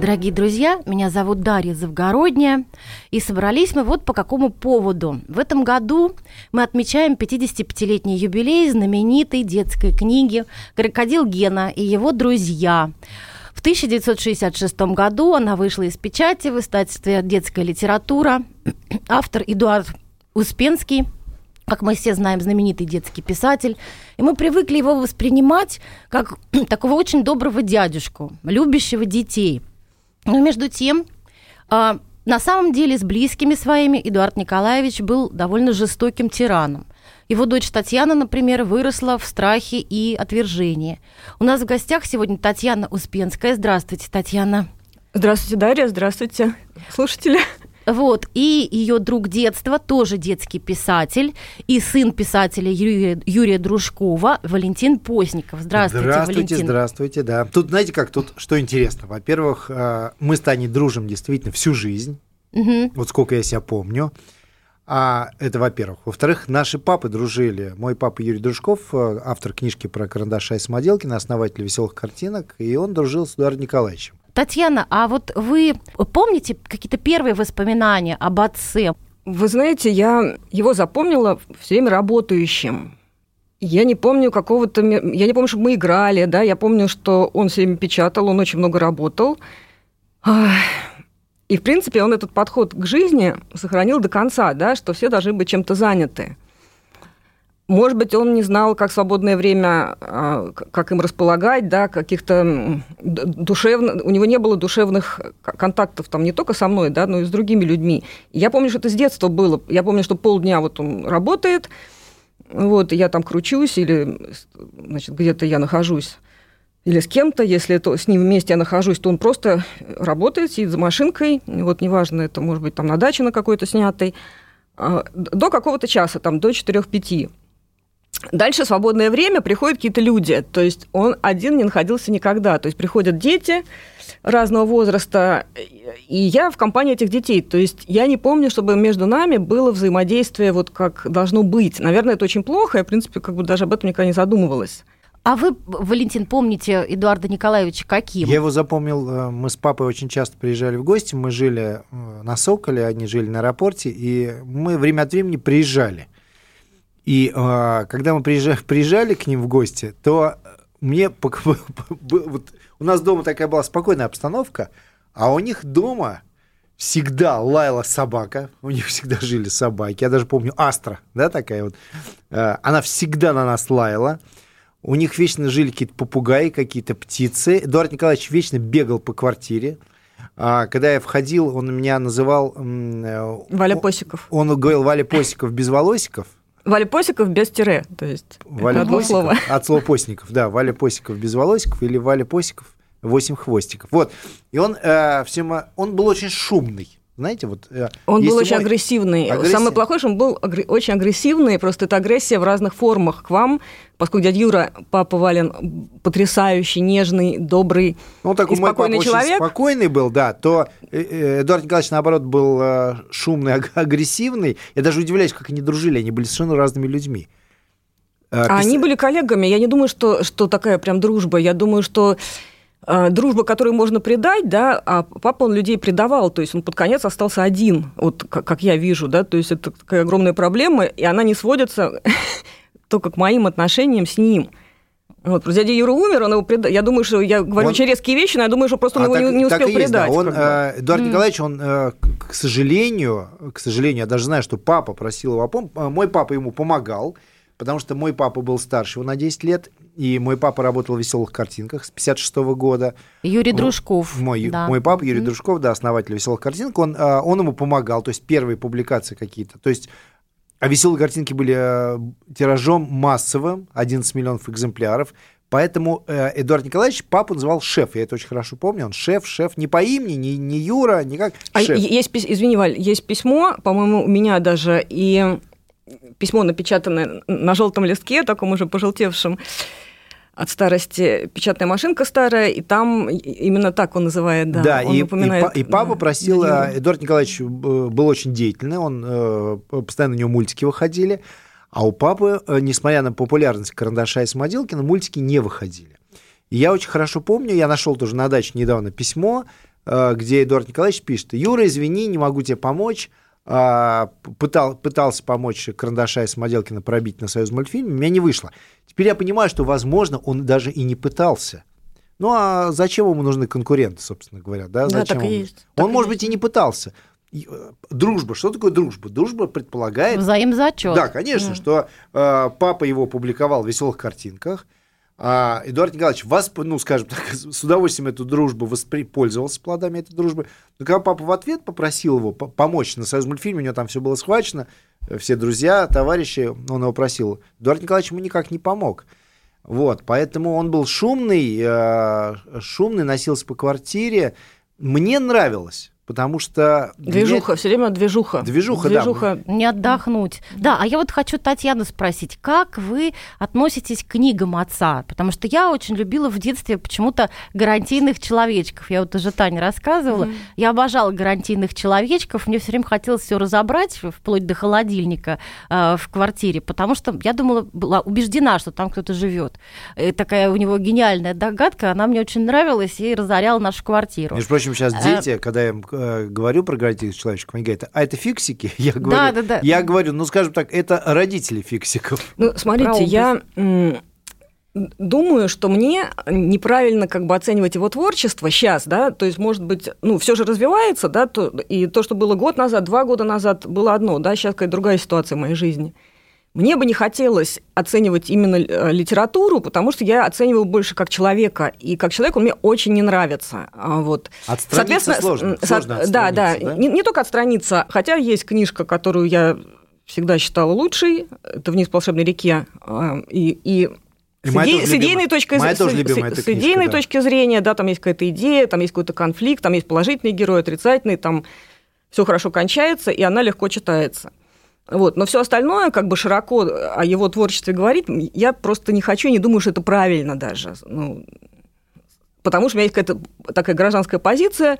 Дорогие друзья, меня зовут Дарья Завгородняя, и собрались мы вот по какому поводу. В этом году мы отмечаем 55-летний юбилей знаменитой детской книги «Крокодил Гена и его друзья». В 1966 году она вышла из печати в издательстве «Детская литература». Автор Эдуард Успенский – как мы все знаем, знаменитый детский писатель. И мы привыкли его воспринимать как такого очень доброго дядюшку, любящего детей. Но между тем, а, на самом деле с близкими своими Эдуард Николаевич был довольно жестоким тираном. Его дочь Татьяна, например, выросла в страхе и отвержении. У нас в гостях сегодня Татьяна Успенская. Здравствуйте, Татьяна. Здравствуйте, Дарья. Здравствуйте, слушатели. Вот, и ее друг детства, тоже детский писатель, и сын писателя Юрия, Юрия Дружкова, Валентин Постников. Здравствуйте, Здравствуйте, Валентин. здравствуйте, да. Тут, знаете как, тут что интересно. Во-первых, э, мы с Таней дружим действительно всю жизнь, Мгм. вот сколько я себя помню. А это, во-первых. Во-вторых, наши папы дружили. Мой папа Юрий Дружков, э, автор книжки про карандаша и самоделкина, основатель «Веселых картинок», и он дружил с Эдуардом Николаевичем. Татьяна, а вот вы помните какие-то первые воспоминания об отце? Вы знаете, я его запомнила все время работающим. Я не помню какого-то... Я не помню, чтобы мы играли, да, я помню, что он все время печатал, он очень много работал. И, в принципе, он этот подход к жизни сохранил до конца, да, что все должны быть чем-то заняты. Может быть, он не знал, как свободное время, а, как им располагать, да, каких-то м, д- душевно... У него не было душевных контактов там не только со мной, да, но и с другими людьми. Я помню, что это с детства было. Я помню, что полдня вот он работает, вот, я там кручусь, или, значит, где-то я нахожусь, или с кем-то, если это с ним вместе я нахожусь, то он просто работает, сидит за машинкой, вот неважно, это может быть там на даче на какой-то снятой, а, до какого-то часа, там, до 4-5. Дальше свободное время приходят какие-то люди. То есть он один не находился никогда. То есть приходят дети разного возраста, и я в компании этих детей. То есть я не помню, чтобы между нами было взаимодействие вот как должно быть. Наверное, это очень плохо. Я, в принципе, как бы даже об этом никогда не задумывалась. А вы, Валентин, помните Эдуарда Николаевича каким? Я его запомнил, э, мы с папой очень часто приезжали в гости, мы жили э, на Соколе, они жили на аэропорте, и мы время от времени приезжали. И э, когда мы приезжали, приезжали к ним в гости, то мне вот у нас дома такая была спокойная обстановка, а у них дома всегда лаяла собака, у них всегда жили собаки. Я даже помню Астра, да, такая вот. Э, Она всегда на нас лаяла. У них вечно жили какие-то попугаи, какие-то птицы. Эдуард Николаевич вечно бегал по квартире. А, Когда я входил, он меня называл... э, Валя Посиков. Он говорил Валя Посиков без волосиков. Валя Посиков без тире. То есть Валя Посиков, слово. От слова постников, да. Валя Посиков без волосиков или Валя Посиков восемь хвостиков. Вот. И он, э, всем, он был очень шумный. Знаете, вот... э, Он был очень мой- агрессивный. Агрессив- Самое плохое, что он был агр- очень агрессивный, просто это агрессия в разных формах к вам, поскольку дядя Юра, папа Вален, потрясающий, нежный, добрый Ну, он такой и мой папа спокойный очень человек. спокойный был, да, то э, э, Эдуард Николаевич, наоборот, был шумный, аг- агрессивный. Я даже удивляюсь, как они дружили, они были совершенно разными людьми. А пис- они были коллегами. Я не думаю, что, что такая прям дружба. Я думаю, что дружба, которую можно предать, да, а папа он людей предавал, то есть он под конец остался один, вот как, как я вижу, да, то есть это такая огромная проблема, и она не сводится только к моим отношениям с ним. Вот, дядя Юра умер, он его преда... Я думаю, что я говорю Он- очень резкие вещи, но я думаю, что просто он А его так- не, не так успел и есть, да. предать. Он, как бы. э, Эдуард Николаевич, он, э, к к сожалению, к сожалению, я даже знаю, что папа просил его о пом- э, Мой папа ему помогал, потому что мой папа был старше его на 10 лет, и мой папа работал в «Веселых картинках» с 56 года. Юрий. Дружков. Мой, да. мой папа Юрий Мгм. Дружков, да, основатель «Веселых картинок», он, э, он ему помогал, то есть первые публикации какие-то. То есть а «Веселые картинки» были э, тиражом массовым, 11 миллионов экземпляров. Поэтому э, Эдуард Николаевич папу называл шеф. Я это очень хорошо помню. Он шеф, шеф. Не по имени, не, не Юра, никак. А шеф. есть, извини, Валь, есть письмо, по-моему, у меня даже, и письмо напечатанное на желтом листке, таком уже пожелтевшем, от старости печатная машинка старая, и там именно так он называет, да. Да, он и, упоминает, и, и папа да, просил, Данила. Эдуард Николаевич э, был очень деятельный, он э, постоянно у него мультики выходили, а у папы, э, несмотря на популярность карандаша и самоделкина, мультики не выходили. И я очень хорошо помню, я нашел тоже на даче недавно письмо, где Эдуард Николаевич пишет, Юра, извини, не могу тебе помочь, пытал, пытался помочь Карандаша и Самоделкина пробить на союз мультфильм, у меня не вышло. Теперь я понимаю, что, возможно, он даже и не пытался. Ну а зачем ему нужны конкуренты, собственно говоря? Да, Да, зачем так и ему? есть, так Он, и может есть. быть, и не пытался. И, э, Дружба. Что такое дружба? Дружба предполагает... Взаимозачет. Да, конечно, что э, папа его публиковал в веселых картинках. А Эдуард Николаевич вас, ну, скажем так, с удовольствием эту дружбу воспри... пользовался плодами этой дружбы. Но когда папа в ответ попросил его по- помочь на Союз мультфильме, у него там все было схвачено, э, все друзья, товарищи, он его просил. Эдуард Николаевич ему никак не помог. Вот, поэтому он был шумный, э, шумный, носился по квартире. Мне нравилось, потому что... для меня Движуха, все время движуха. Движуха, да. Движуха. Не отдохнуть. Да, а я вот хочу Татьяну спросить, как вы относитесь к книгам отца? Потому что я очень любила в детстве почему-то гарантийных человечков. Я вот уже Таня рассказывала. Я обожала гарантийных человечков. Мне все время хотелось все разобрать, вплоть до холодильника э, в квартире, потому что я думала, была убеждена, что там кто-то живет. И такая у него гениальная догадка, она мне очень нравилась и разоряла нашу квартиру. Между прочим, сейчас А- дети, когда я им э, говорю про гарантийных человечков, они говорят, а это фиксики? Я говорю, Да, да, да. я говорю, ну, скажем так, это родители фиксиков. Ну, смотрите, я думаю, что мне неправильно как бы оценивать его творчество сейчас, да, то есть, может быть, ну, все же развивается, да, то, и то, что было год назад, два года назад, было одно, да, сейчас какая-то другая ситуация в моей жизни. Мне бы не хотелось оценивать именно э, литературу, потому что я оцениваю больше как человека, и как человек он мне очень не нравится. А, Вот. Отстраниться сложно, с- сложно да, да, да? Не, не только отстраниться, хотя есть книжка, которую я всегда считала лучшей, это «Вниз по волшебной реке», а, и, и с, иде- идейной точки с- с- идейной да. точки зрения, да, там есть какая-то идея, там есть какой-то конфликт, там есть положительный герой, отрицательный, там все хорошо кончается, и она легко читается. Вот. Но все остальное, как бы широко о его творчестве говорить, я просто не хочу, не думаю, что это правильно даже. Ну, потому что у меня есть какая-то такая гражданская позиция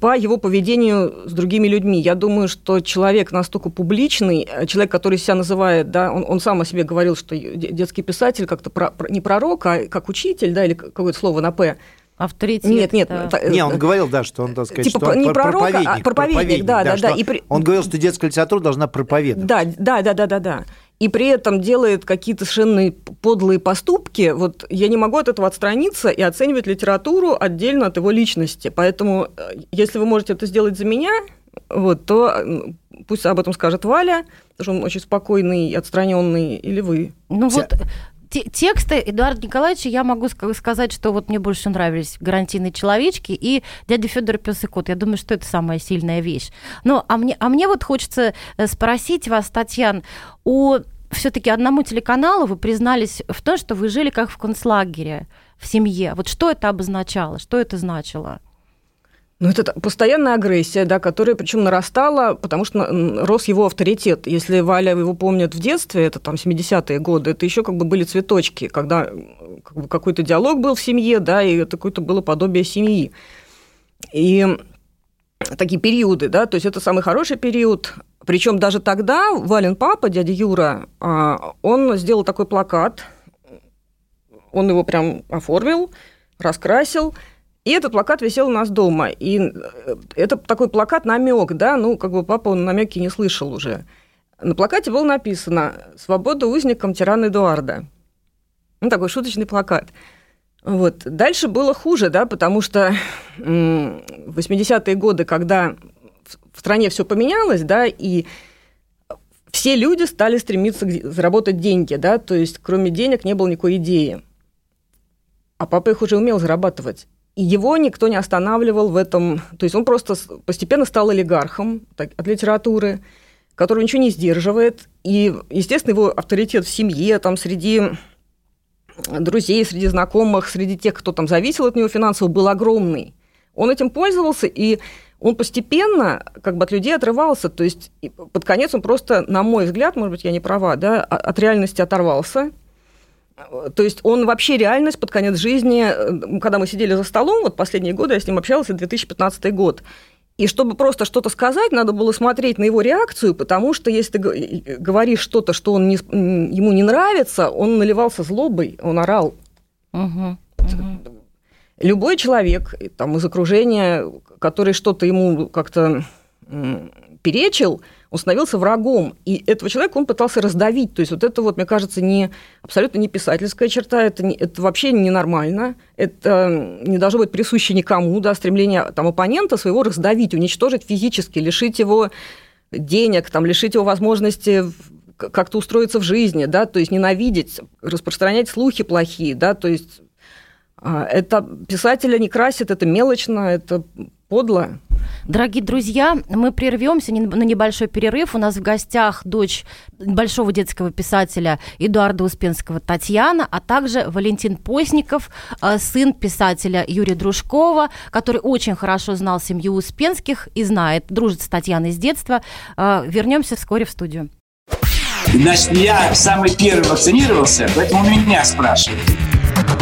по- его поведению с другими людьми. Я думаю, что человек настолько публичный, э, человек, который себя называет, да, он, он сам о себе говорил, что де- детский писатель как-то про- не пророк, а как учитель, да, или какое-то слово на «п». Авторитет. Нет, нет, да. Не, он говорил, да, что он, так сказать, Типа что он не пр- пророк, а проповедник, да, да, да, что и при- Он говорил, что детская литература должна проповедовать. Да, да, да, да, да, да. И при этом делает какие-то совершенно подлые поступки. Вот я не могу от этого отстраниться и оценивать литературу отдельно от его личности. Поэтому, э, если вы можете это сделать за меня, вот, то э, пусть об этом скажет Валя, потому что он очень спокойный, отстраненный, или вы. Ну Вся- вот тексты Эдуарда Николаевича я могу ска- сказать, что вот мне больше нравились «Гарантийные человечки» и «Дядя Федор Пес и кот». Я думаю, что это самая сильная вещь. Ну, а мне, а мне вот хочется э, спросить вас, Татьян, о все-таки одному телеканалу вы признались в том, что вы жили как в концлагере, в семье. Вот что это обозначало, что это значило? Ну, это постоянная агрессия, да, которая причем нарастала, потому что рос его авторитет. Если Валя его помнит в детстве, это там 70-е годы, это еще как бы были цветочки, когда как бы какой-то диалог был в семье, да, и это какое-то было подобие семьи. И такие периоды, да, то есть это самый хороший период. Причем даже тогда Вален папа, дядя Юра, а, он сделал такой плакат, он его прям оформил, раскрасил, и этот плакат висел у нас дома. И э, это такой плакат намек, да, ну, как бы папа он намеки не слышал уже. На плакате было написано «Свобода узникам тирана Эдуарда». Ну, такой шуточный плакат. Вот. Дальше было хуже, да, потому что в 80-е годы, когда в- стране все поменялось, да, и все люди стали стремиться заработать деньги, да, то есть кроме денег не было никакой идеи. А папа их уже умел зарабатывать. Его никто не останавливал в этом. То есть он просто постепенно стал олигархом так, от литературы, который ничего не сдерживает. И, естественно, его авторитет в семье, там, среди друзей, среди знакомых, среди тех, кто там зависел от него финансово, был огромный. Он этим пользовался, и он постепенно как бы от людей отрывался. То есть под конец он просто, на мой взгляд, может быть, я не права, да, от реальности оторвался. То есть он вообще реальность под конец жизни, э, когда мы сидели за столом, вот последние годы я с ним общалась, это 2015 год. И чтобы просто что-то сказать, надо было смотреть на его реакцию, потому что если ты говоришь что-то, что он не, ему не нравится, он наливался злобой, он орал. Угу, угу. Любой человек там, из окружения, который что-то ему как-то перечил, он становился врагом. И этого человека он пытался раздавить. То есть вот это вот, мне кажется, не, абсолютно не писательская черта, это, не, это вообще ненормально, это не должно быть присуще никому, да, стремление там, оппонента своего раздавить, уничтожить физически, лишить его денег, там, лишить его возможности как-то устроиться в жизни, да, то есть ненавидеть, распространять слухи плохие, да, то есть это писателя не красит, это мелочно, это подло. Дорогие друзья, мы прервемся на небольшой перерыв. У нас в гостях дочь большого детского писателя Эдуарда Успенского Татьяна, а также Валентин Постников, э, сын писателя Юрия Дружкова, который очень хорошо знал семью Успенских и знает, дружит с Татьяной с детства. Э, вернемся вскоре в студию. Значит, я самый первый вакцинировался, поэтому меня спрашивают.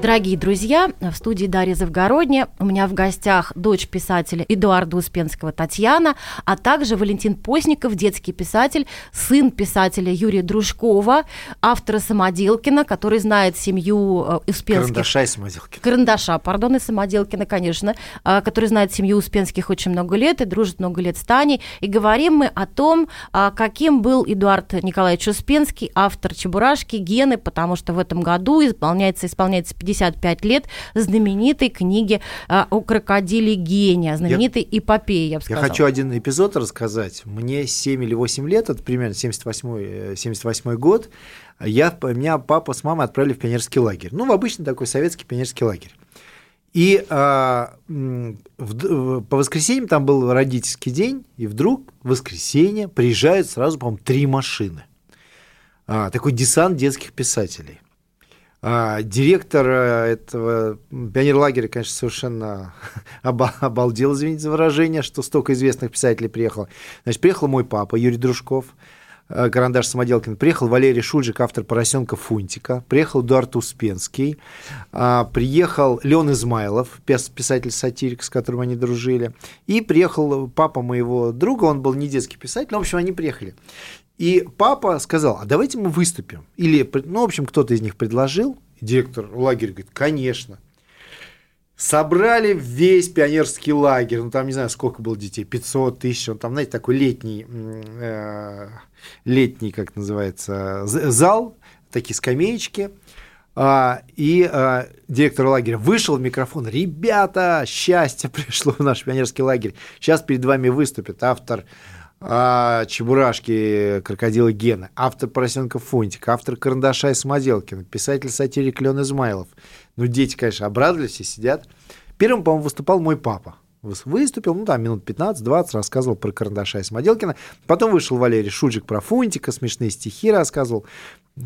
Дорогие друзья, в студии Дарья Завгородня. У меня в гостях дочь писателя Эдуарда Успенского Татьяна, а также Валентин Постников, детский писатель, сын писателя Юрия Дружкова, автора Самоделкина, который знает семью э, Успенских. Карандаша и Самоделкина. Карандаша, пардон, и Самоделкина, конечно, э, который знает семью Успенских очень много лет и дружит много лет с Таней. И говорим мы о том, э, каким был Эдуард Николаевич Успенский, автор «Чебурашки», «Гены», потому что в этом году исполняется, исполняется 55 лет знаменитой книги а, о крокодиле Гения, знаменитой я, эпопеи, я бы сказала. Я хочу один эпизод рассказать. Мне 7 или 8 лет, это примерно 78, 78 год, я, меня папа с мамой отправили в пионерский лагерь. Ну, в обычный такой советский пионерский лагерь. И а, в, по воскресеньям там был родительский день, и вдруг в воскресенье приезжают сразу, по-моему, три машины. А, такой десант детских писателей. А, директор э, этого пионерлагеря, конечно, совершенно обалдел, извините за выражение, что столько известных писателей приехало. Значит, приехал мой папа Юрий Дружков, э, Карандаш Самоделкин, приехал Валерий Шульжик, автор «Поросенка Фунтика», приехал Эдуард Успенский, а, приехал Леон Измайлов, писатель-сатирик, с которым они дружили, и приехал папа моего друга, он был не детский писатель, но, в общем, они приехали. И папа сказал, а давайте мы выступим. Или, ну, в общем, кто-то из них предложил, директор лагеря говорит, конечно. Собрали весь пионерский лагерь, ну там не знаю, сколько было детей, 500 тысяч, он там, знаете, такой летний, э, летний, как называется, зал, такие скамеечки. А, и а, директор лагеря вышел в микрофон, ребята, счастье пришло в наш пионерский лагерь, сейчас перед вами выступит автор а, Чебурашки, Крокодила Гена, автор Поросенка Фунтик, автор Карандаша и Самоделкина, писатель-сатирик Леон Измайлов. Ну, дети, конечно, обрадовались и сидят. Первым, по-моему, выступал мой папа выступил, ну там минут 15-20 рассказывал про Карандаша и Самоделкина. Потом вышел Валерий Шуджик про Фунтика, смешные стихи рассказывал.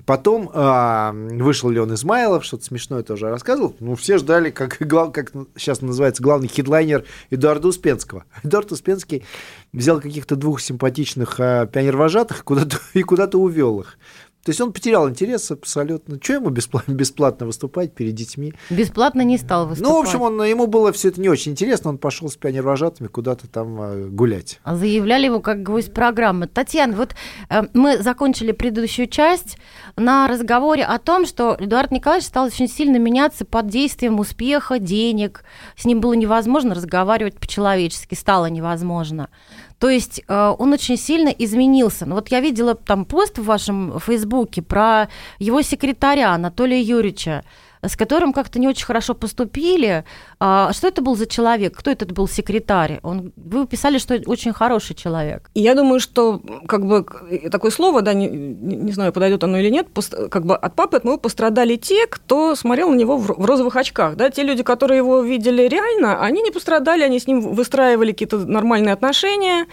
Потом э, вышел Леон Измайлов, что-то смешное тоже рассказывал. Ну, все ждали, как, как сейчас называется, главный хедлайнер Эдуарда Успенского. Эдуард Успенский взял каких-то двух симпатичных э, пионервожатых куда-то, и куда-то увел их. То есть он потерял интерес абсолютно. Что ему бесплатно, бесплатно выступать перед детьми? Бесплатно не стал выступать. Ну, в общем, он, ему было все это не очень интересно. Он пошел с пионервожатыми куда-то там э, гулять. А заявляли его как гвоздь программы. Татьяна, вот э, мы закончили предыдущую часть на разговоре о том, что Эдуард Николаевич стал очень сильно меняться под действием успеха, денег. С ним было невозможно разговаривать по-человечески, стало невозможно. То есть э, он очень сильно изменился. Ну, вот я видела там пост в вашем Фейсбуке про его секретаря Анатолия Юрьевича с которым как-то не очень хорошо поступили. А что это был за человек? Кто этот был секретарь? Он, вы писали, что очень хороший человек. Я думаю, что как бы такое слово, да, не, не знаю, подойдет оно или нет, как бы от папы от моего пострадали те, кто смотрел на него в розовых очках. Да? Те люди, которые его видели реально, они не пострадали, они с ним выстраивали какие-то нормальные отношения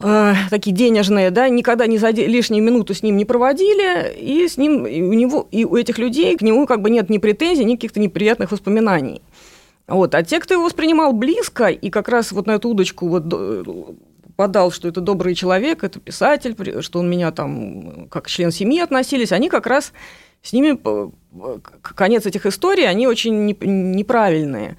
э, такие денежные, да, никогда не за лишнюю минуту с ним не проводили, и с ним, и у него, и у этих людей к нему как бы нет ни претензий, ни каких-то неприятных воспоминаний. Вот. А те, кто его воспринимал близко, и как раз вот на эту удочку вот подал, что это добрый человек, это писатель, что он меня там как член семьи относились, они как раз с ними, конец этих историй, они очень неправильные.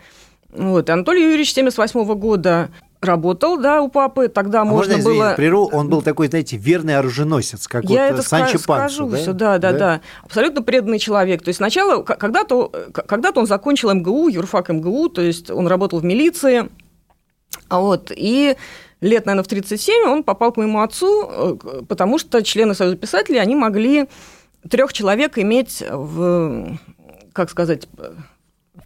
Вот. Анатолий Юрьевич 78 года работал, да, у папы, тогда а можно, можно было... Преру, он был такой, знаете, верный оруженосец, как Я вот это Санчо скажу да? все, да, да, да, да. Абсолютно преданный человек. То есть сначала, когда-то когда он закончил МГУ, юрфак МГУ, то есть он работал в милиции, вот, и лет, наверное, в 37 он попал к моему отцу, э, потому что члены Союза писателей, они могли трех человек иметь в, как сказать,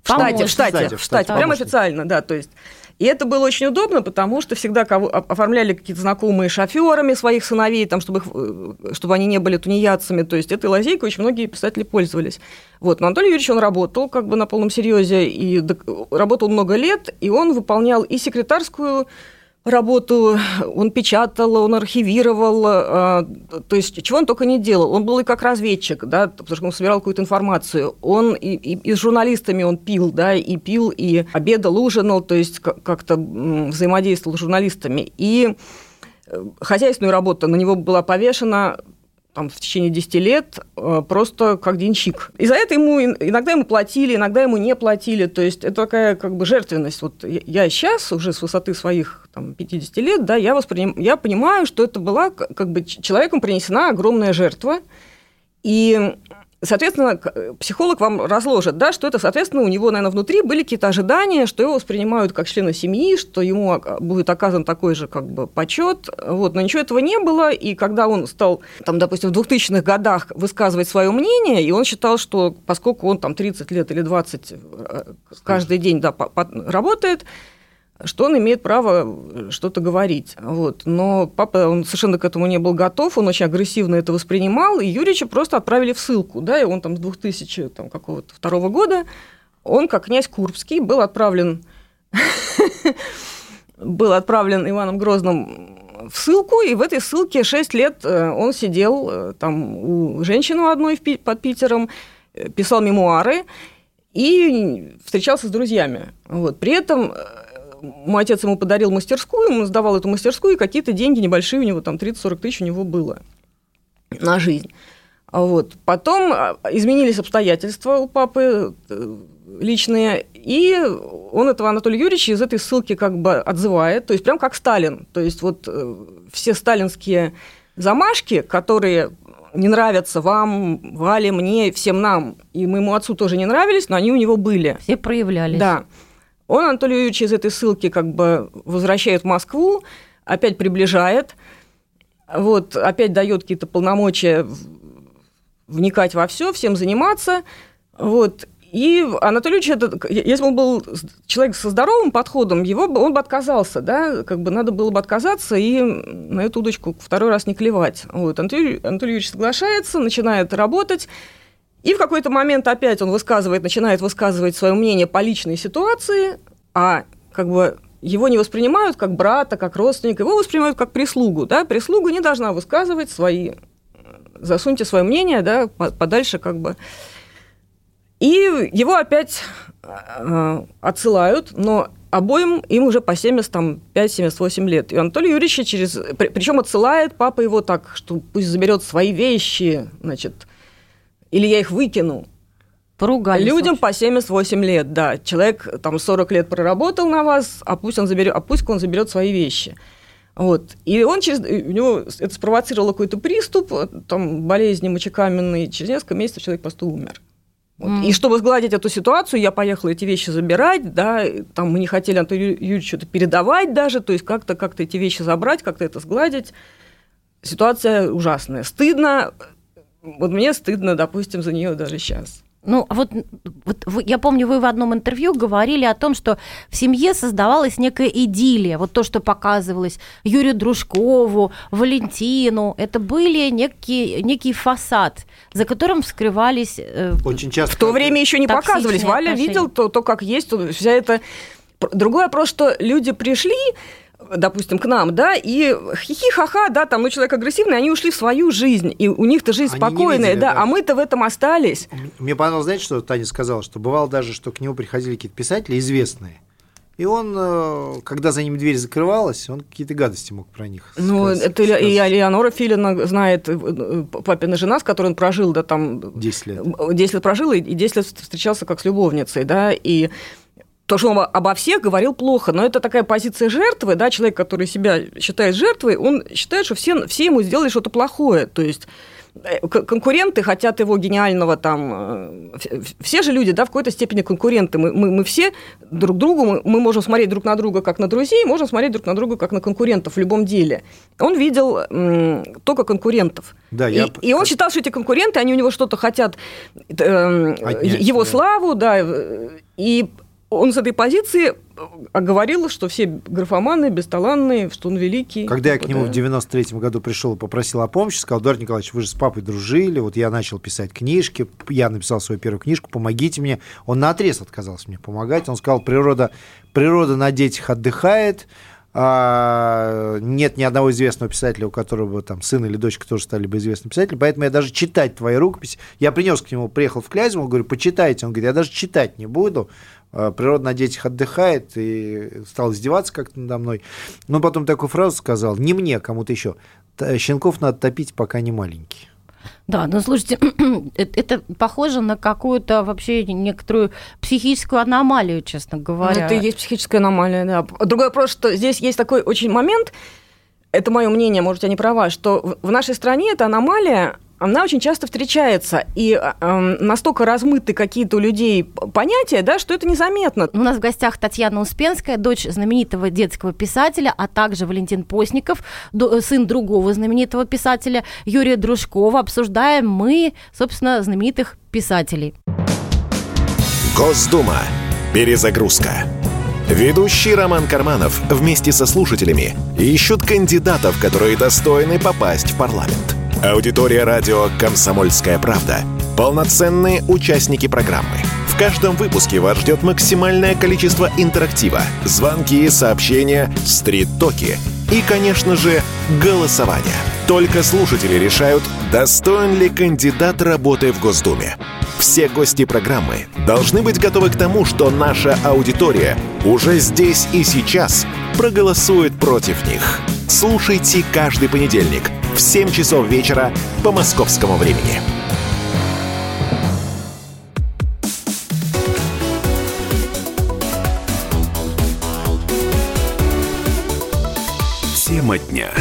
в штате, в штате, в штате, прям официально, да, то есть и это было очень удобно, потому что всегда кого, оформляли какие-то знакомые шоферами своих сыновей, там, чтобы, их, э, чтобы они не были тунеядцами. То есть этой лазейкой очень многие писатели пользовались. Вот. Но Анатолий Юрьевич, он работал как бы на полном серьезе, и работал много лет, и он выполнял и секретарскую работу, он печатал, он архивировал, а, то есть чего он только не делал. Он был и как разведчик, да, потому что он собирал какую-то информацию. Он и, и, и с журналистами он пил, да, и пил, и обедал, ужинал, то есть как-то взаимодействовал с журналистами. И э, хозяйственную работу на него была повешена там, в течение 10 лет э, просто как денщик. И за это ему иногда ему платили, иногда ему не платили. То есть это такая как бы жертвенность. Вот я сейчас уже с высоты своих там, 50 лет, да, я, восприним... я понимаю, что это была как бы человеком принесена огромная жертва. И Соответственно, психолог вам разложит, да, что это, соответственно, у него, наверное, внутри были какие-то ожидания, что его воспринимают как члена семьи, что ему будет оказан такой же как бы почет. Вот, но ничего этого не было. И когда он стал, там, допустим, в 2000-х годах высказывать свое мнение, и он считал, что поскольку он там 30 лет или 20 э, каждый день да, работает, что он имеет право э, что-то говорить. Вот. Но папа, он совершенно к этому не был готов, он очень агрессивно это воспринимал, и Юрича просто отправили в ссылку, да, и он там с 2000 там, какого-то второго года, он, как князь Курбский, был отправлен, был отправлен Иваном Грозным в ссылку, и в этой ссылке 6 лет э, он сидел э, там у женщины одной под Питером, писал мемуары и встречался с друзьями. Вот. При этом мой отец ему подарил мастерскую, он сдавал эту мастерскую, и какие-то деньги небольшие у него, там 30-40 тысяч у него было на жизнь. Вот. Потом а, изменились обстоятельства у папы э, личные, и он этого Анатолия Юрьевича из этой ссылки как бы отзывает, то есть прям как Сталин. То есть вот э, все сталинские замашки, которые не нравятся вам, Вале, мне, всем нам, и моему отцу тоже не нравились, но они у него были. Все проявлялись. Да. Он Анатолий Юрьевич из этой ссылки как бы возвращает в Москву, опять приближает, вот, опять дает какие-то полномочия вникать во все, всем заниматься. Вот. И Анатолий Ильич, если бы он был человек со здоровым подходом, его, он бы отказался, да, как бы надо было бы отказаться и на эту удочку второй раз не клевать. Вот. Анатолий, Анатолий Юрьевич соглашается, начинает работать, и в какой-то момент опять он высказывает, начинает высказывать свое мнение по личной ситуации, а как бы его не воспринимают как брата, как родственника, его воспринимают как прислугу. Да? Прислуга не должна высказывать свои... Засуньте свое мнение да, подальше как бы. И его опять э, отсылают, но обоим им уже по 75-78 лет. И Анатолий Юрьевич через... Причем отсылает папа его так, что пусть заберет свои вещи, значит, или я их выкину. Поругались. Людям по 78 лет, да. Человек там 40 лет проработал на вас, а пусть он заберет, а пусть он заберет свои вещи. Вот. И он через, у него это спровоцировало какой-то приступ, там, болезни мочекаменной, через несколько месяцев человек просто умер. Вот. Mm. И чтобы сгладить эту ситуацию, я поехала эти вещи забирать, да, там мы не хотели Антону Юрьевичу что-то передавать даже, то есть как-то как эти вещи забрать, как-то это сгладить. Ситуация ужасная. Стыдно, вот мне стыдно, допустим, за нее даже сейчас. Ну, вот, вот вы, я помню, вы в одном интервью говорили о том, что в семье создавалась некая идиллия. Вот то, что показывалось Юрию Дружкову, Валентину, это были некий, некий фасад, за которым скрывались... Э, Очень часто. В то время еще не показывались. Валя отношения. видел то, то, как есть, вся это... Другой вопрос, что люди пришли, допустим, к нам, да, и хихи-ха-ха, да, там, ну, человек агрессивный, они ушли в свою жизнь, и у них-то жизнь они спокойная, видели, да, да, а мы-то в этом остались. Мне понравилось, знаете, что Таня сказала, что бывало даже, что к нему приходили какие-то писатели известные, и он, э, когда за ним дверь закрывалась, он какие-то гадости мог про них Ну, сказать, это сказать. и Леонора Филина знает, э, э, папина жена, с которой он прожил, да, там... 10 лет. 10 лет прожил, и 10 лет встречался как с любовницей, да, и то, что он обо всех говорил плохо, но это такая позиция жертвы, да, человек, который себя считает жертвой, он считает, что все, все ему сделали что-то плохое, то есть э, конкуренты хотят его гениального там... Э, все же люди, да, в какой-то степени конкуренты. Мы, мы, мы все друг другу, мы, мы можем смотреть друг на друга как на друзей, можем смотреть друг на друга как на конкурентов в любом деле. Он видел м, только конкурентов. Да, и, я... и он считал, что эти конкуренты, они у него что-то хотят, э, Отнять, его да. славу, да, и он с этой позиции э, говорил, что все графоманы бесталанные, что он великий. Когда я к нему в 93 году пришел и попросил о помощи, сказал, Эдуард Николаевич, вы же с папой дружили, вот я начал писать книжки, я написал свою первую книжку, помогите мне. Он на отрез отказался мне помогать. Он сказал, природа, природа на детях отдыхает, а, нет ни одного известного писателя, у которого бы там сын или дочка тоже стали бы известными писателями, поэтому я даже читать твои рукописи, я принес к нему, приехал в Клязьму, говорю, почитайте, он говорит, я даже читать не буду, а, природа на детях отдыхает, и стал издеваться как-то надо мной. Но потом такую фразу сказал, не мне, кому-то еще, щенков надо топить, пока не маленькие. Да, ну слушайте, это похоже на какую-то вообще некоторую психическую аномалию, честно говоря. Ну, это и есть психическая аномалия, да. Другой вопрос, что здесь есть такой очень момент, это мое мнение, может, я не права, что в нашей стране эта аномалия, она очень часто встречается, и э, настолько размыты какие-то у людей понятия, да, что это незаметно. У нас в гостях Татьяна Успенская, дочь знаменитого детского писателя, а также Валентин Постников, сын другого знаменитого писателя Юрия Дружкова. Обсуждаем мы, собственно, знаменитых писателей. Госдума. Перезагрузка. Ведущий Роман Карманов вместе со слушателями ищут кандидатов, которые достойны попасть в парламент. Аудитория радио «Комсомольская правда» — полноценные участники программы. В каждом выпуске вас ждет максимальное количество интерактива, звонки, сообщения, стрит-токи и, конечно же, голосование. Только слушатели решают, достоин ли кандидат работы в Госдуме. Все гости программы должны быть готовы к тому, что наша аудитория уже здесь и сейчас проголосует против них. Слушайте каждый понедельник в 7 часов вечера по московскому времени. Тема дня.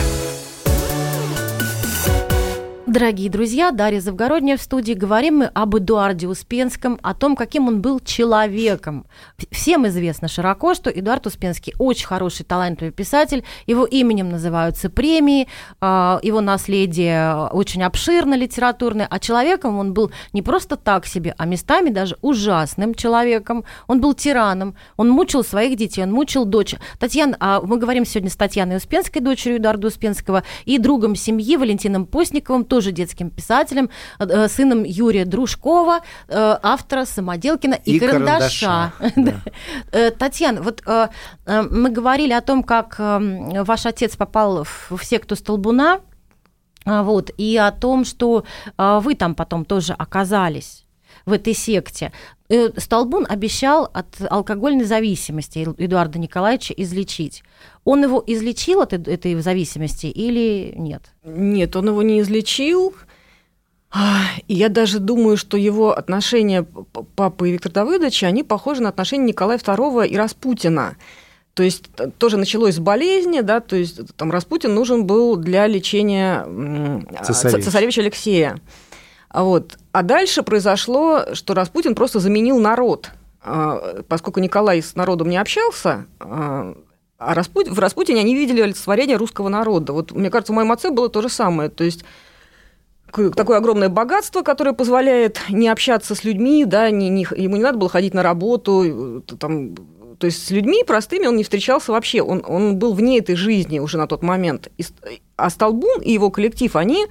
Дорогие друзья, Дарья Завгородняя в студии. Говорим мы об Эдуарде Успенском, о том, каким он был человеком. Всем известно широко, что Эдуард Успенский очень хороший, талантливый писатель. Его именем называются премии, а, его наследие очень обширно литературное, а человеком он был не просто так себе, а местами даже ужасным человеком. Он был тираном, он мучил своих детей, он мучил дочь. Татьяна, а мы говорим сегодня с Татьяной Успенской, дочерью Эдуарда Успенского, и другом семьи Валентином Постниковым, тоже тоже детским писателем, э, сыном Юрия Дружкова, э, автора «Самоделкина» и, и «Карандаша». карандаша. Да. Татьяна, вот мы говорили о том, как ваш отец попал в секту Столбуна, вот, и о том, что вы там потом тоже оказались. В этой секте. Э, Столбун обещал от алкогольной зависимости Эдуарда Николаевича излечить. Он его излечил от этой зависимости или нет? Нет, он его не излечил. И я даже думаю, что его отношения папы и Виктора Давыдовича, они похожи на отношения Николая II и Распутина. То есть тоже началось с болезни, да, то есть там Распутин нужен был для лечения Цесаревич. цесаревича Алексея. Вот. А дальше произошло, что Распутин просто заменил народ. А, поскольку Николай с народом не общался, а, а Распут... в Распутине они видели олицетворение русского народа. Вот, мне кажется, у моем отце было то же самое. То есть такое огромное богатство, которое позволяет не общаться с людьми, да, не, не, ему не надо было ходить на работу, там, то есть с людьми простыми он не встречался вообще, он, он был вне этой жизни уже на тот момент. И, а Столбун и его коллектив, они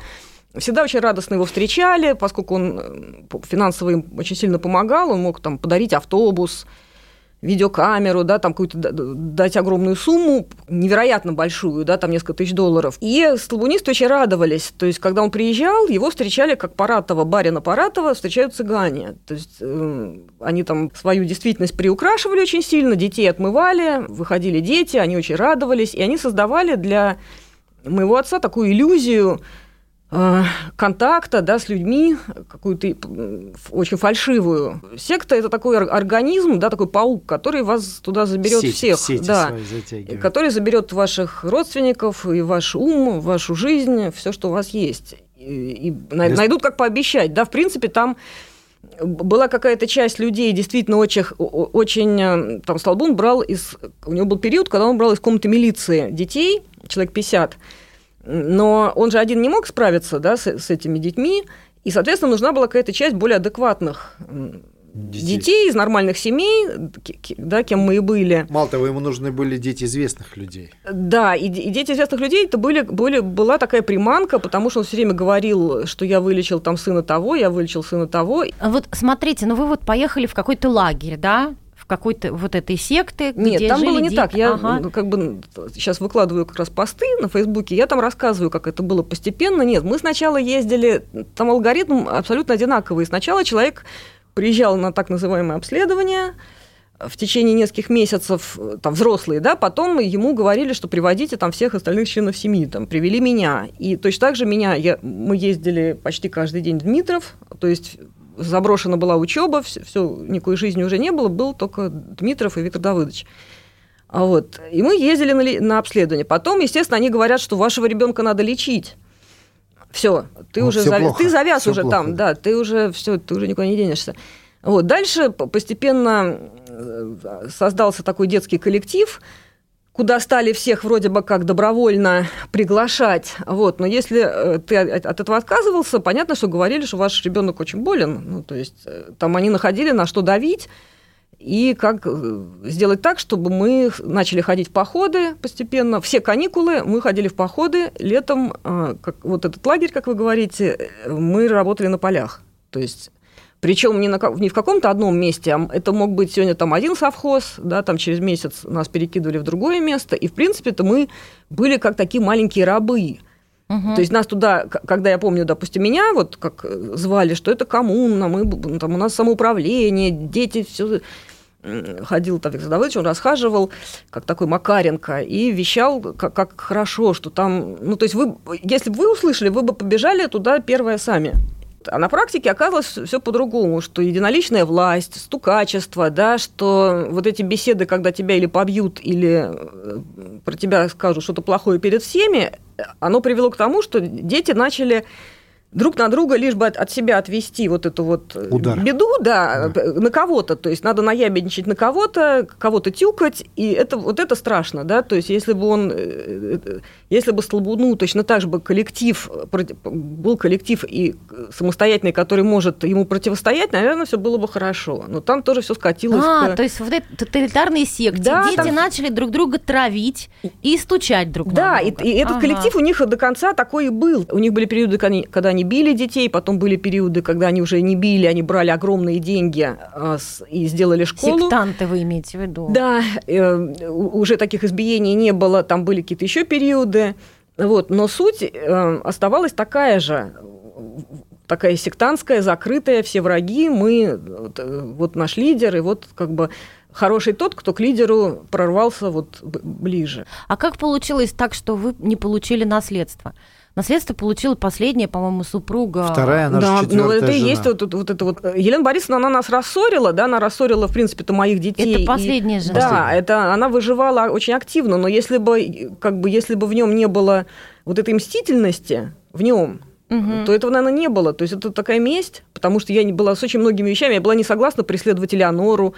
всегда очень радостно его встречали, поскольку он э, финансово им очень сильно помогал, он мог там подарить автобус, видеокамеру, да, там какую-то дать огромную сумму, невероятно большую, да, там несколько тысяч долларов. И столбунисты очень радовались. То есть, когда он приезжал, его встречали как Паратова, барина Паратова, встречают цыгане. То есть, э, они там свою действительность приукрашивали очень сильно, детей отмывали, выходили дети, они очень радовались, и они создавали для моего отца такую иллюзию контакта да, с людьми, какую-то очень фальшивую. Секта – это такой организм, да, такой паук, который вас туда заберет сети, всех. Сети да, который заберет ваших родственников и ваш ум, вашу жизнь, все, что у вас есть. И, и найдут, как пообещать. Да, в принципе, там была какая-то часть людей действительно очень, очень э, там Столбун брал из... У него был период, когда он брал из комнаты милиции детей, человек 50, но он же один не мог справиться да, с, с этими детьми, и, соответственно, нужна была какая-то часть более адекватных детей. детей из нормальных семей, да, кем мы и были. Мало того, ему нужны были дети известных людей. Да, и, и дети известных людей это были, были, была такая приманка, потому что он все время говорил, что я вылечил там сына того, я вылечил сына того. Вот смотрите, ну вы вот поехали в какой-то лагерь, да, в какой-то вот этой секты, Нет, где там жили было не дети. так. Я ага. как бы сейчас выкладываю как раз посты на Фейсбуке, я там рассказываю, как это было постепенно. Нет, мы сначала ездили, там алгоритм абсолютно одинаковый. Сначала человек приезжал на так называемое обследование, в течение нескольких месяцев, там, взрослые, да, потом ему говорили, что приводите там всех остальных членов семьи, там, привели меня. И точно так же меня, я, мы ездили почти каждый день в Дмитров, то есть заброшена была учеба, все, все, никакой жизни уже не было, был только Дмитров и Виктор Давыдович. А вот. И мы ездили на, на обследование. Потом, естественно, они говорят, что вашего ребенка надо лечить. Все, ты ну, уже завяз, ты завяз все уже плохо. там, да, ты уже все, ты уже никуда не денешься. Вот. Дальше постепенно э, создался такой детский коллектив, куда стали всех вроде бы как добровольно приглашать. Вот. Но если э, ты от этого отказывался, понятно, что говорили, что ваш ребенок очень болен. Ну, то есть э, там они находили на что давить и как э, сделать так, чтобы мы начали ходить в походы постепенно. Все каникулы мы ходили в походы. Летом, как, вот этот лагерь, как вы говорите, мы работали на полях. То есть причем не, на, не в каком-то одном месте, а это мог быть сегодня там один совхоз, да, там через месяц нас перекидывали в другое место, и, в принципе-то, мы были как такие маленькие рабы. Угу. То есть нас туда, когда я помню, допустим, меня вот как звали, что это коммуна, мы, там, у нас самоуправление, дети, все ходил там Виктор Давыдович, он расхаживал, как такой Макаренко, и вещал, как, как хорошо, что там... Ну, то есть вы, если бы вы услышали, вы бы побежали туда первое сами. А на практике оказалось все по-другому, что единоличная власть, стукачество, да, что вот эти беседы, когда тебя или побьют, или э, про тебя скажут что-то плохое перед всеми, оно привело к тому, что дети начали друг на друга, лишь бы от, от себя отвести вот эту вот э, Удар. беду, да, да, на кого-то. То есть надо наябедничать на кого-то, кого-то тюкать, и это, вот это страшно, да. То есть если бы он, э, э, если бы Слобуну точно так же бы коллектив, был коллектив и самостоятельный, который может ему противостоять, наверное, все было бы хорошо. Но там тоже все скатилось. А, к... то есть вот эти тоталитарные секты, да, дети там... начали друг друга травить и стучать друг да, на друга. Да, и, и этот ага. коллектив у них до конца такой и был. У них были периоды, когда они били детей, потом были периоды, когда они уже не били, они брали огромные деньги а, и сделали школу. Сектанты вы имеете в виду? Да, э, уже таких избиений не было, там были какие-то еще периоды. Вот, но суть э, оставалась такая же такая сектантская, закрытая, все враги, мы, вот, э, вот наш лидер, и вот как бы хороший тот, кто к лидеру прорвался вот ближе. А как получилось так, что вы не получили наследство? Наследство получила последняя, по-моему, супруга. Вторая, наша да, ну это и есть вот, вот, вот это вот. Елена Борисовна, она нас рассорила, да, она рассорила, в принципе-то, моих детей. Это последняя жена. Да, это она выживала очень активно, но если бы, как бы, если бы в нем не было вот этой мстительности, в нем, угу. то этого, наверное, не было. То есть это такая месть, потому что я не была с очень многими вещами, я была не согласна преследовать Элеонору,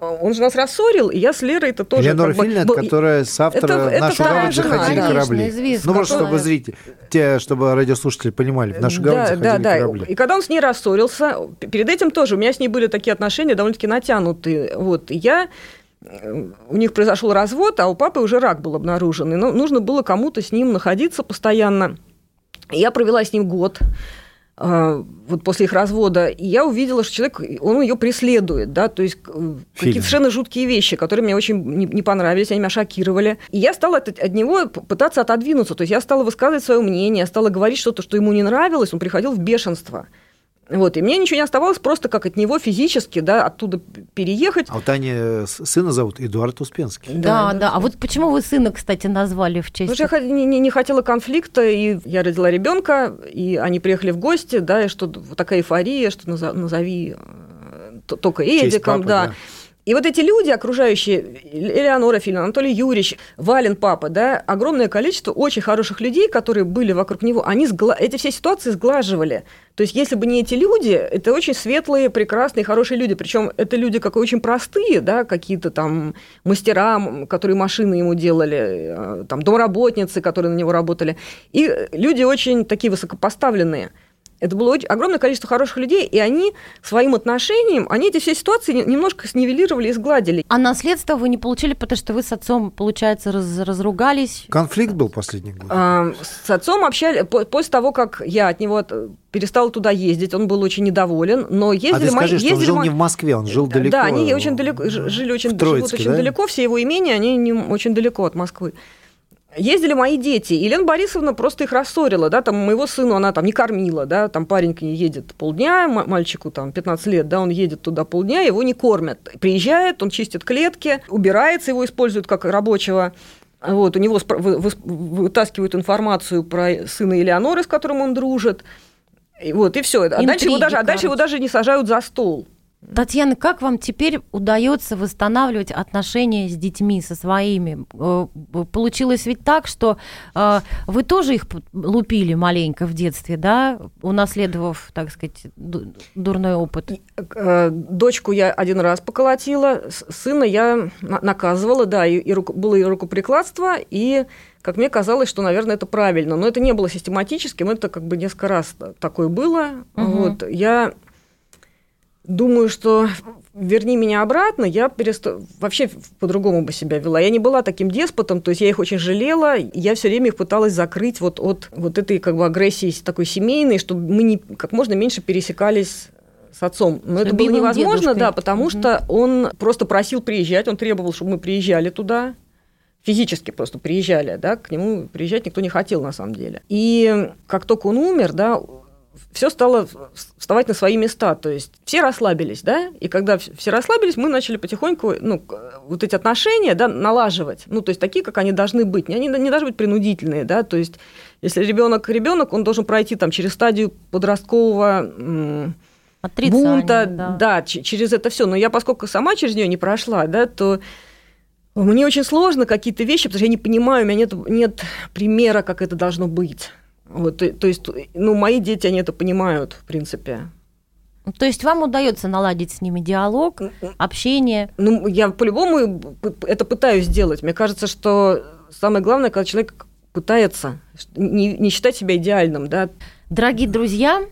он же нас рассорил, и я с Лерой это тоже... Элеонора как Фильнет, бы, которая с автора это, «Нашу гавань заходили корабли». Известно, ну, просто чтобы зрители, те, чтобы радиослушатели понимали, в «Нашу гавань да, заходили да, да. корабли». И когда он с ней рассорился, перед этим тоже у меня с ней были такие отношения довольно-таки натянутые. Вот, я у них произошел развод, а у папы уже рак был обнаружен. И ну, нужно было кому-то с ним находиться постоянно. Я провела с ним год. А, вот после их развода, и я увидела, что человек, он ее преследует, да, то есть какие-то совершенно жуткие вещи, которые мне очень не, не понравились, они меня шокировали. И я стала от, от него пытаться отодвинуться, то есть я стала высказывать свое мнение, стала говорить что-то, что ему не нравилось, он приходил в бешенство. Вот, и мне ничего не оставалось просто как от него физически, да, оттуда переехать. А у Тани сына зовут Эдуард Успенский. Да, да. да. А вот почему вы сына, кстати, назвали в честь? Потому что я не, не, не хотела конфликта, и я родила ребенка, и они приехали в гости, да, и что такая эйфория, что назови э, только Эдиком, папы, да. да. И вот эти люди, окружающие, Элеонора Фильм, Анатолий Юрьевич, Вален папа, да, огромное количество очень хороших людей, которые были вокруг него, они сгла... эти все ситуации сглаживали. То есть, если бы не эти люди, это очень светлые, прекрасные, хорошие люди. Причем это люди как очень простые, да, какие-то там мастера, которые машины ему делали, э, там домработницы, которые на него работали. И люди очень такие высокопоставленные – это было очень, огромное количество хороших людей, и они своим отношением, они эти все ситуации немножко снивелировали и сгладили. А наследство вы не получили, потому что вы с отцом, получается, раз, разругались? Конфликт был последний год. А, с отцом общались, после того, как я от него перестала туда ездить, он был очень недоволен, но ездили... А ты скажи, мои, что он жил мо... не в Москве, он жил далеко. Да, они очень далеко, жили очень, Троицке, живут очень да? далеко, все его имения, они не, очень далеко от Москвы. Ездили мои дети, и Елена Борисовна просто их рассорила, да, там моего сына она там не кормила, да, там парень к ней едет полдня, мальчику там 15 лет, да, он едет туда полдня, его не кормят. Приезжает, он чистит клетки, убирается, его используют как рабочего, вот, у него вытаскивают информацию про сына Элеоноры, с которым он дружит, и вот, и все. А дальше, его даже, а дальше его даже не сажают за стол. Татьяна, как вам теперь удается восстанавливать отношения с детьми, со своими? Э, получилось ведь так, что э, вы тоже их лупили маленько в детстве, да, унаследовав, так сказать, дурной опыт? Э, дочку я один раз поколотила, сына я наказывала, да, и, и было и рукоприкладство, и как мне казалось, что, наверное, это правильно. Но это не было систематическим, это как бы несколько раз такое было. Угу. Вот. Я думаю, что верни меня обратно, я переста... вообще по-другому бы себя вела. Я не была таким деспотом, то есть я их очень жалела, я все время их пыталась закрыть вот от вот этой как бы агрессии такой семейной, чтобы мы не, как можно меньше пересекались с отцом. Но с это было невозможно, дедушкой. да, потому угу. что он просто просил приезжать, он требовал, чтобы мы приезжали туда, физически просто приезжали, да, к нему приезжать никто не хотел на самом деле. И как только он умер, да, все стало вставать на свои места, то есть все расслабились, да, и когда все расслабились, мы начали потихоньку, ну, вот эти отношения, да, налаживать, ну, то есть такие, как они должны быть, они не должны быть принудительные, да, то есть если ребенок ребенок, он должен пройти там через стадию подросткового бунта, да, да через это все, но я, поскольку сама через нее не прошла, да, то мне очень сложно какие-то вещи, потому что я не понимаю, у меня нет, нет примера, как это должно быть. Вот, то, то есть, ну, мои дети, они это понимают, в принципе. То есть вам удается наладить с ними диалог, общение? Ну, я по-любому это пытаюсь сделать. Мне кажется, что самое главное, когда человек пытается не, не считать себя идеальным, да. Дорогие друзья,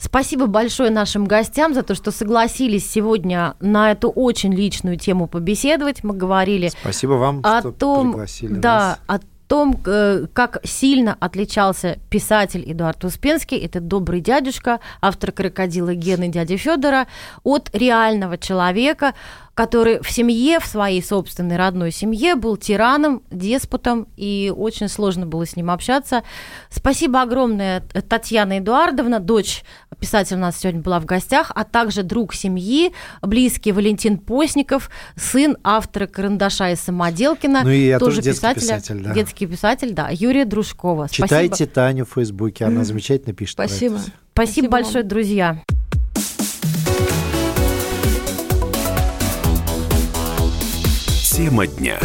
Спасибо большое нашим гостям за то, что согласились сегодня на эту очень личную тему побеседовать. Мы говорили Спасибо вам, о что том, пригласили да, нас. о том, э, как сильно отличался писатель Эдуард Успенский, это добрый дядюшка, автор «Крокодила Гены» дяди Федора, от реального человека, который в семье, в своей собственной родной семье был тираном, деспотом, и очень сложно было с ним общаться. Спасибо огромное, Татьяна Эдуардовна, дочь писателя у нас сегодня была в гостях, а также друг семьи, близкий Валентин Постников, сын автора «Карандаша» и «Самоделкина», ну, и я тоже, тоже писателя, писатель, да. детский писатель, да, Юрия Дружкова. Читайте Спасибо. Таню в Фейсбуке, она замечательно пишет. Спасибо. Спасибо, Спасибо большое, друзья. Тема дня.